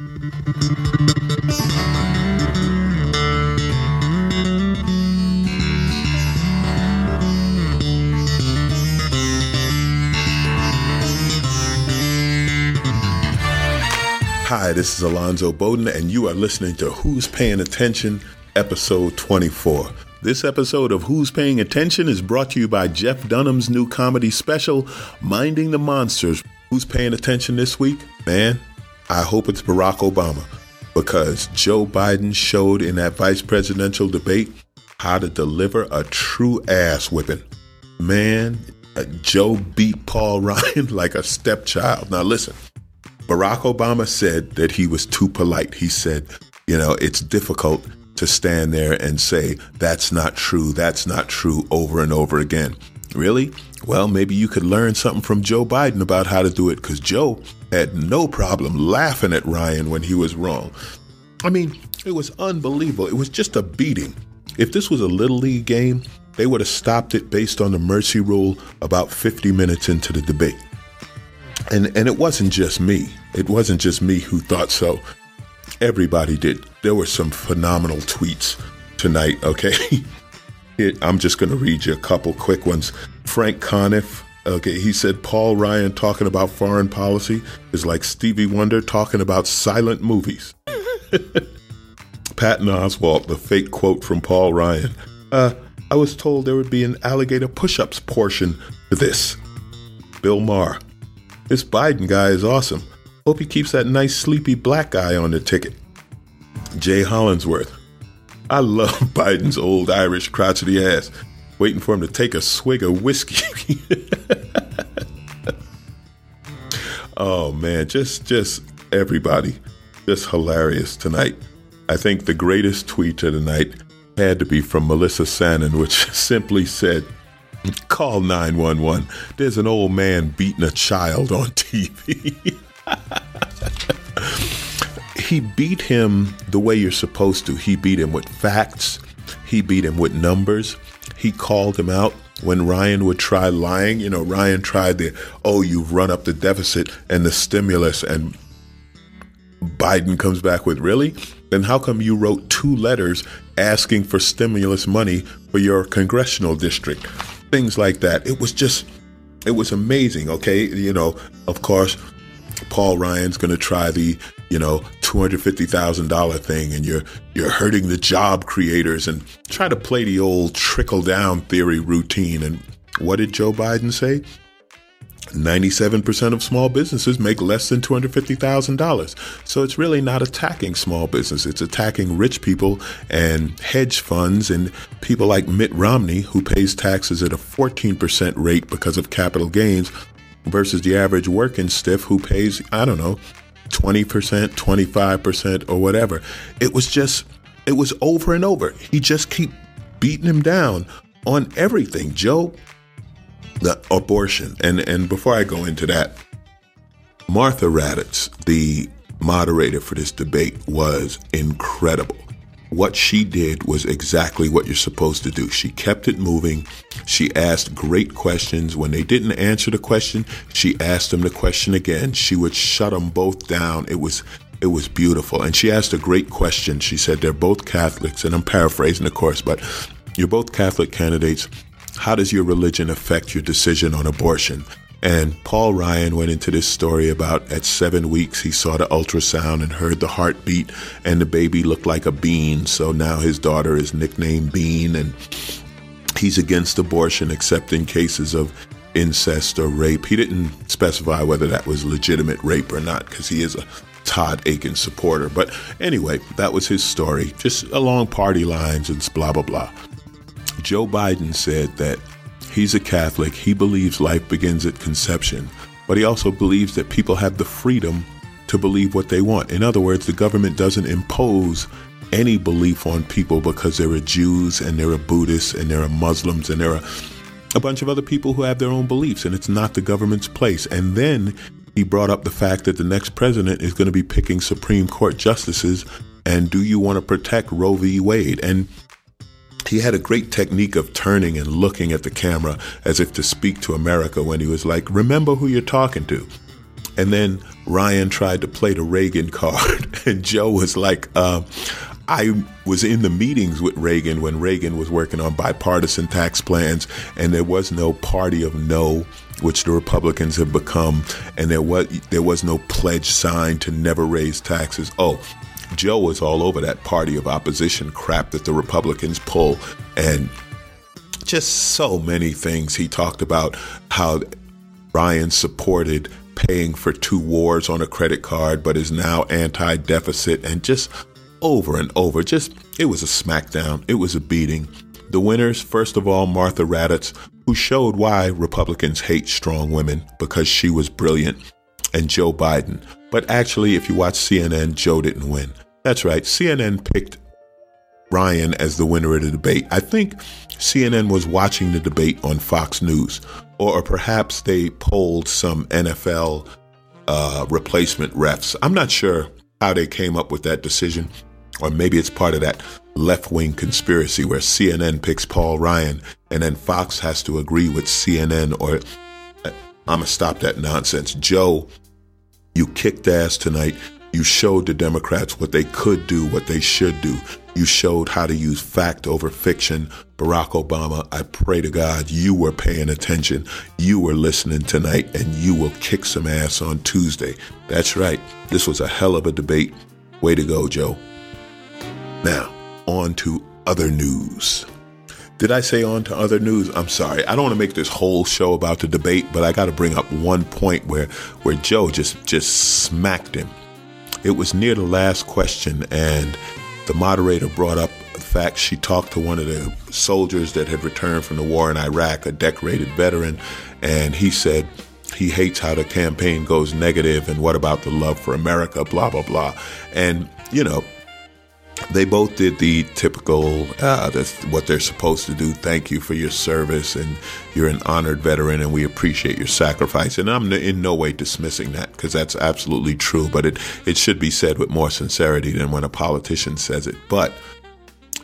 Hi, this is Alonzo Bodden, and you are listening to Who's Paying Attention, episode 24. This episode of Who's Paying Attention is brought to you by Jeff Dunham's new comedy special, Minding the Monsters. Who's paying attention this week? Man, I hope it's Barack Obama because Joe Biden showed in that vice presidential debate how to deliver a true ass whipping. Man, uh, Joe beat Paul Ryan like a stepchild. Now, listen. Barack Obama said that he was too polite. He said, you know, it's difficult to stand there and say, that's not true, that's not true over and over again. Really? Well, maybe you could learn something from Joe Biden about how to do it because Joe had no problem laughing at Ryan when he was wrong. I mean, it was unbelievable. It was just a beating. If this was a little league game, they would have stopped it based on the mercy rule about 50 minutes into the debate. And and it wasn't just me. It wasn't just me who thought so. Everybody did. There were some phenomenal tweets tonight, okay? I'm just going to read you a couple quick ones. Frank Conniff, okay, he said Paul Ryan talking about foreign policy is like Stevie Wonder talking about silent movies. Patton Oswalt, the fake quote from Paul Ryan. Uh, I was told there would be an alligator push ups portion to this. Bill Maher, this Biden guy is awesome. Hope he keeps that nice sleepy black guy on the ticket. Jay Hollingsworth. I love Biden's old Irish crotchety ass. Waiting for him to take a swig of whiskey. oh man, just just everybody. Just hilarious tonight. I think the greatest tweet of the night had to be from Melissa Sannon, which simply said, Call 911. There's an old man beating a child on TV. he beat him the way you're supposed to. He beat him with facts, he beat him with numbers. He called him out when Ryan would try lying. You know, Ryan tried the, oh, you've run up the deficit and the stimulus, and Biden comes back with, really? Then how come you wrote two letters asking for stimulus money for your congressional district? things like that. It was just, it was amazing. Okay, you know, of course, Paul Ryan's going to try the, you know, two hundred fifty thousand dollar thing, and you're you're hurting the job creators, and try to play the old trickle down theory routine. And what did Joe Biden say? 97% of small businesses make less than $250,000. So it's really not attacking small business. It's attacking rich people and hedge funds and people like Mitt Romney, who pays taxes at a 14% rate because of capital gains, versus the average working stiff who pays, I don't know, 20%, 25%, or whatever. It was just, it was over and over. He just keep beating him down on everything. Joe, the abortion. And and before I go into that, Martha Raddatz, the moderator for this debate, was incredible. What she did was exactly what you're supposed to do. She kept it moving. She asked great questions. When they didn't answer the question, she asked them the question again. She would shut them both down. It was it was beautiful. And she asked a great question. She said they're both Catholics, and I'm paraphrasing, of course, but you're both Catholic candidates. How does your religion affect your decision on abortion? And Paul Ryan went into this story about at seven weeks, he saw the ultrasound and heard the heartbeat, and the baby looked like a bean. So now his daughter is nicknamed Bean, and he's against abortion except in cases of incest or rape. He didn't specify whether that was legitimate rape or not because he is a Todd Akin supporter. But anyway, that was his story, just along party lines and blah, blah, blah. Joe Biden said that he's a Catholic, he believes life begins at conception, but he also believes that people have the freedom to believe what they want. In other words, the government doesn't impose any belief on people because there are Jews and there are Buddhists and there are Muslims and there are a bunch of other people who have their own beliefs, and it's not the government's place. And then he brought up the fact that the next president is going to be picking Supreme Court justices. And do you want to protect Roe v. Wade? And he had a great technique of turning and looking at the camera as if to speak to America when he was like, Remember who you're talking to. And then Ryan tried to play the Reagan card, and Joe was like, uh, I was in the meetings with Reagan when Reagan was working on bipartisan tax plans, and there was no party of no, which the Republicans have become, and there was there was no pledge signed to never raise taxes. Oh, Joe was all over that party of opposition crap that the Republicans pull, and just so many things he talked about how Ryan supported paying for two wars on a credit card, but is now anti deficit, and just over and over. Just, it was a smackdown. It was a beating. The winners, first of all, Martha Raddatz, who showed why Republicans hate strong women because she was brilliant, and Joe Biden. But actually, if you watch CNN, Joe didn't win. That's right. CNN picked Ryan as the winner of the debate. I think CNN was watching the debate on Fox News, or perhaps they polled some NFL uh, replacement refs. I'm not sure how they came up with that decision, or maybe it's part of that left wing conspiracy where CNN picks Paul Ryan and then Fox has to agree with CNN or uh, I'm going to stop that nonsense. Joe, you kicked ass tonight. You showed the Democrats what they could do, what they should do. You showed how to use fact over fiction. Barack Obama, I pray to God you were paying attention. You were listening tonight and you will kick some ass on Tuesday. That's right. This was a hell of a debate. Way to go, Joe. Now, on to other news. Did I say on to other news? I'm sorry. I don't want to make this whole show about the debate, but I got to bring up one point where where Joe just just smacked him. It was near the last question and the moderator brought up the fact she talked to one of the soldiers that had returned from the war in Iraq, a decorated veteran, and he said he hates how the campaign goes negative and what about the love for America, blah blah blah. And you know, they both did the typical uh, that's what they're supposed to do. Thank you for your service and you're an honored veteran and we appreciate your sacrifice. And i'm in no way dismissing that because that's absolutely true but it, it should be said with more sincerity than when a politician says it. But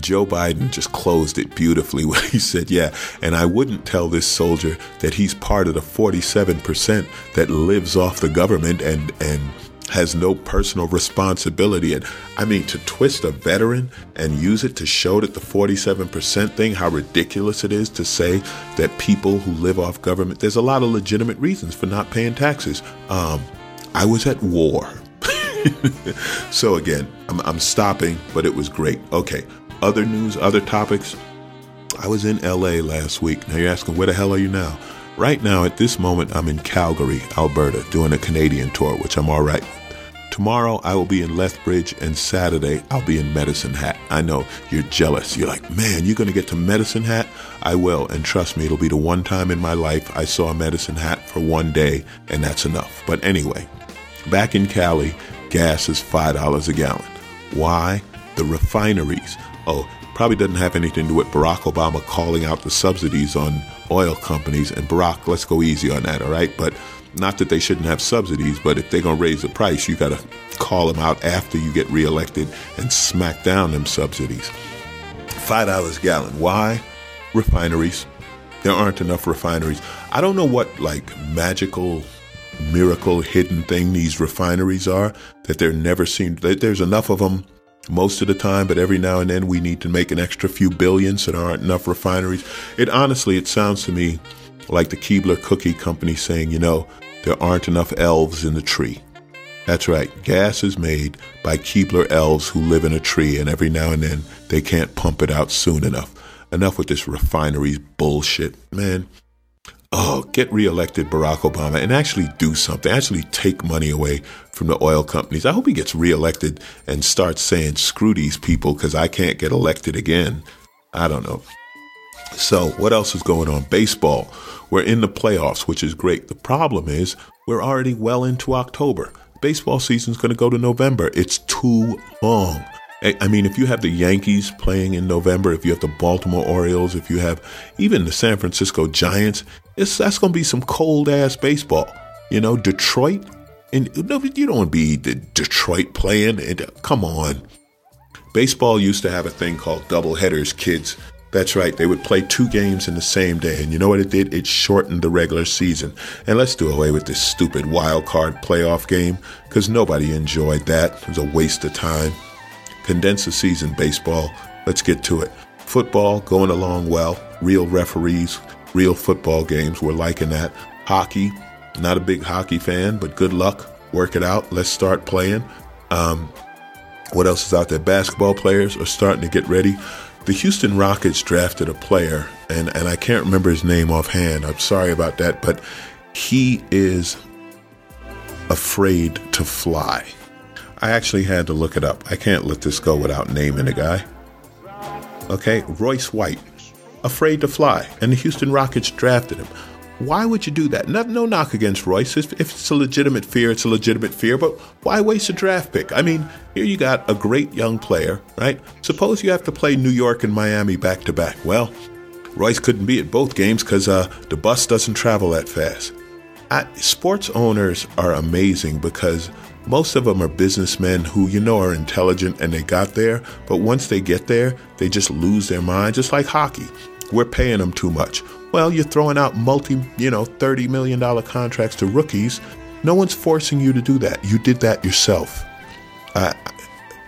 Joe Biden just closed it beautifully when he said, Yeah, and I wouldn't tell this soldier that he's part of the 47% that lives off the government and, and has no personal responsibility. And I mean, to twist a veteran and use it to show that the 47% thing, how ridiculous it is to say that people who live off government, there's a lot of legitimate reasons for not paying taxes. Um, I was at war. so again, I'm, I'm stopping, but it was great. Okay, other news, other topics. I was in LA last week. Now you're asking, where the hell are you now? Right now, at this moment, I'm in Calgary, Alberta, doing a Canadian tour, which I'm all right Tomorrow I will be in Lethbridge, and Saturday I'll be in Medicine Hat. I know you're jealous. You're like, man, you're going to get to Medicine Hat? I will, and trust me, it'll be the one time in my life I saw Medicine Hat for one day, and that's enough. But anyway, back in Cali, gas is $5 a gallon. Why? The refineries. Oh, probably doesn't have anything to do with Barack Obama calling out the subsidies on oil companies. And Barack, let's go easy on that, all right? But not that they shouldn't have subsidies, but if they're going to raise the price, you got to call them out after you get reelected and smack down them subsidies. $5 a gallon. Why? Refineries. There aren't enough refineries. I don't know what like magical miracle hidden thing these refineries are that there never seem there's enough of them most of the time, but every now and then we need to make an extra few billion so there aren't enough refineries. It honestly, it sounds to me like the Keebler Cookie Company saying, you know, there aren't enough elves in the tree. That's right, gas is made by Keebler elves who live in a tree, and every now and then they can't pump it out soon enough. Enough with this refineries bullshit, man. Oh, get reelected, Barack Obama, and actually do something. Actually take money away from the oil companies. I hope he gets reelected and starts saying, screw these people because I can't get elected again. I don't know. So, what else is going on? Baseball. We're in the playoffs, which is great. The problem is we're already well into October. Baseball season's going to go to November. It's too long. I mean, if you have the Yankees playing in November, if you have the Baltimore Orioles, if you have even the San Francisco Giants, it's, that's going to be some cold ass baseball. You know, Detroit, and you don't want to be the Detroit playing. And uh, come on, baseball used to have a thing called double headers. Kids That's right. They would play two games in the same day. And you know what it did? It shortened the regular season. And let's do away with this stupid wild card playoff game because nobody enjoyed that. It was a waste of time. Condense the season, baseball. Let's get to it. Football going along well. Real referees, real football games. We're liking that. Hockey, not a big hockey fan, but good luck. Work it out. Let's start playing. Um, what else is out there? Basketball players are starting to get ready the Houston Rockets drafted a player, and, and I can't remember his name offhand. I'm sorry about that, but he is afraid to fly. I actually had to look it up. I can't let this go without naming the guy. Okay, Royce White, afraid to fly, and the Houston Rockets drafted him. Why would you do that? No, no knock against Royce. If, if, it's a legitimate fear, it's a legitimate fear, but why waste a draft pick? I mean, here you got a great young player, right? Suppose you have to play New York and Miami back to back. Well, Royce couldn't be at both games because uh, the bus doesn't travel that fast. I, sports owners are amazing because most of them are businessmen who you know are intelligent and they got there, but once they get there, they just lose their mind, just like hockey. We're paying them too much. Well, you're throwing out multi, you know, $30 million contracts to rookies. No one's forcing you to do that. You did that yourself. I,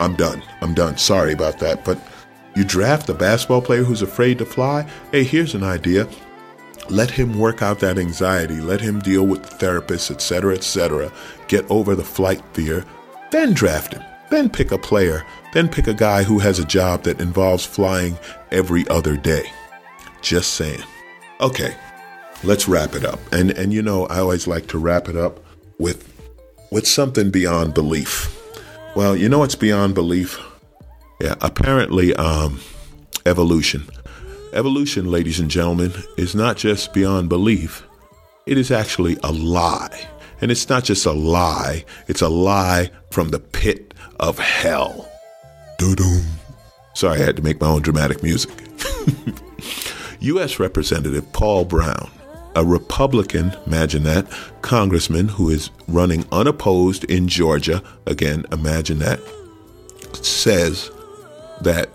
I'm done. I'm done. Sorry about that. But you draft a basketball player who's afraid to fly. Hey, here's an idea. Let him work out that anxiety. Let him deal with the therapist, etc., etc. Get over the flight fear. Then draft him. Then pick a player. Then pick a guy who has a job that involves flying every other day. Just saying. Okay, let's wrap it up. And and you know, I always like to wrap it up with with something beyond belief. Well, you know what's beyond belief? Yeah, apparently um evolution. Evolution, ladies and gentlemen, is not just beyond belief. It is actually a lie. And it's not just a lie, it's a lie from the pit of hell. Doo-doom. Sorry, I had to make my own dramatic music. U.S. Representative Paul Broun, a Republican, imagine that, congressman who is running unopposed in Georgia, again, imagine that, says that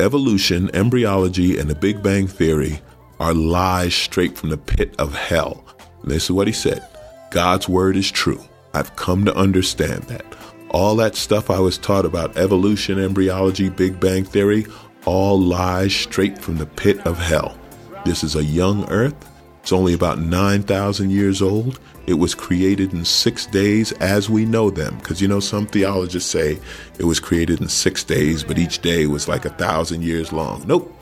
evolution, embryology, and the Big Bang Theory are lies straight from the pit of hell. And this is what he said God's word is true. I've come to understand that. All that stuff I was taught about evolution, embryology, Big Bang Theory, all lies straight from the pit of hell. This is a young earth. It's only about 9,000 years old. It was created in six days as we know them. Because you know, some theologists say it was created in six days, but each day was like a thousand years long. Nope.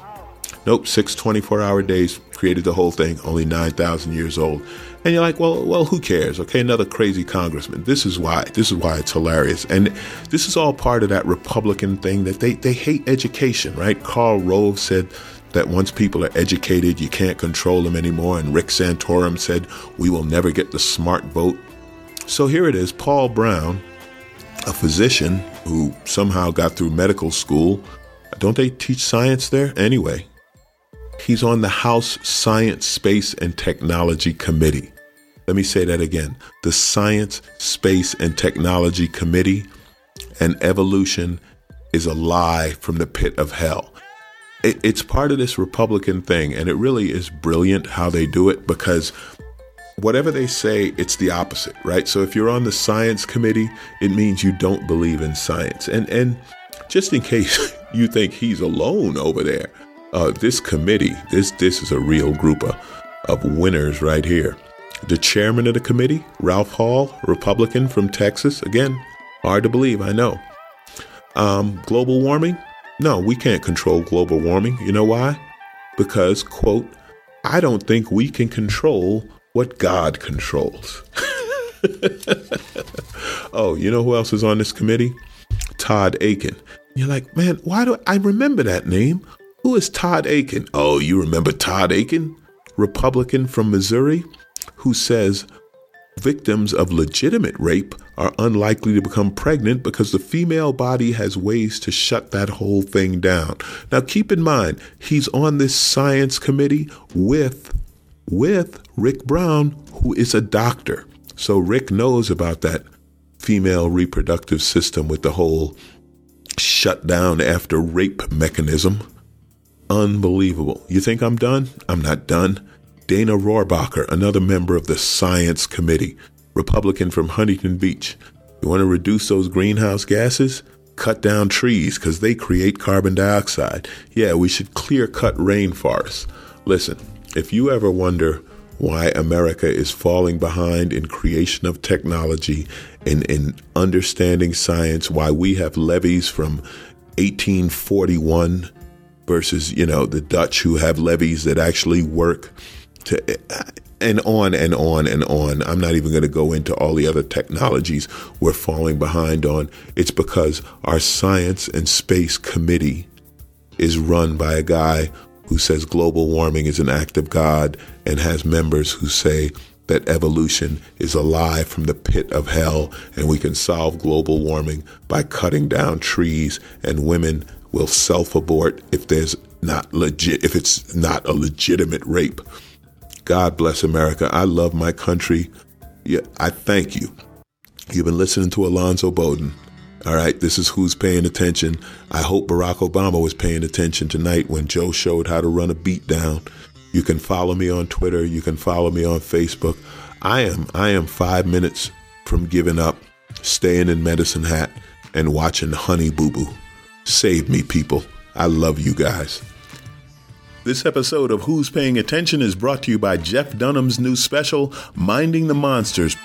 Nope. Six 24 hour days created the whole thing, only 9,000 years old. And you're like, well, well, who cares? Okay, another crazy congressman. This is why. This is why it's hilarious. And this is all part of that Republican thing that they, they hate education, right? Karl Rove said that once people are educated, you can't control them anymore. And Rick Santorum said, we will never get the smart vote. So here it is Paul Broun, a physician who somehow got through medical school. Don't they teach science there? Anyway, he's on the House Science, Space, and Technology Committee. Let me say that again. The Science, Space, and Technology Committee and evolution is a lie from the pit of hell. It, it's part of this Republican thing, and it really is brilliant how they do it because whatever they say, it's the opposite, right? So if you're on the science committee, it means you don't believe in science. And and just in case you think he's alone over there, uh, this committee, this this is a real group of, of winners right here. The chairman of the committee, Ralph Hall, Republican from Texas. Again, hard to believe, I know. Um, global warming? No, we can't control global warming. You know why? Because, quote, I don't think we can control what God controls. oh, you know who else is on this committee? Todd Akin. You're like, man, why do I, remember that name? Who is Todd Akin? Oh, you remember Todd Akin? Republican from Missouri who says victims of legitimate rape are unlikely to become pregnant because the female body has ways to shut that whole thing down. Now keep in mind, he's on this science committee with with Rick Brown, who is a doctor. So Rick knows about that female reproductive system with the whole shut down after rape mechanism. unbelievable. You think I'm done? I'm not done. Dana Rohrabacher, another member of the Science Committee, Republican from Huntington Beach. You want to reduce those greenhouse gases? Cut down trees because they create carbon dioxide. Yeah, we should clear cut rainforests. Listen, if you ever wonder why America is falling behind in creation of technology and in understanding science, why we have levees from 1841 versus, you know, the Dutch who have levees that actually work to and on and on and on. I'm not even going to go into all the other technologies we're falling behind on. It's because our science and space committee is run by a guy who says global warming is an act of God and has members who say that evolution is a lie from the pit of hell and we can solve global warming by cutting down trees and women will self-abort if there's not legit if it's not a legitimate rape. God bless America. I love my country. Yeah, I thank you. You've been listening to Alonzo Bodden. All right, this is who's paying attention. I hope Barack Obama was paying attention tonight when Joe showed how to run a beat down. You can follow me on Twitter. You can follow me on Facebook. I am I am five minutes from giving up, staying in Medicine Hat, and watching Honey Boo Boo. Save me, people. I love you guys. This episode of Who's Paying Attention is brought to you by Jeff Dunham's new special, Minding the Monsters.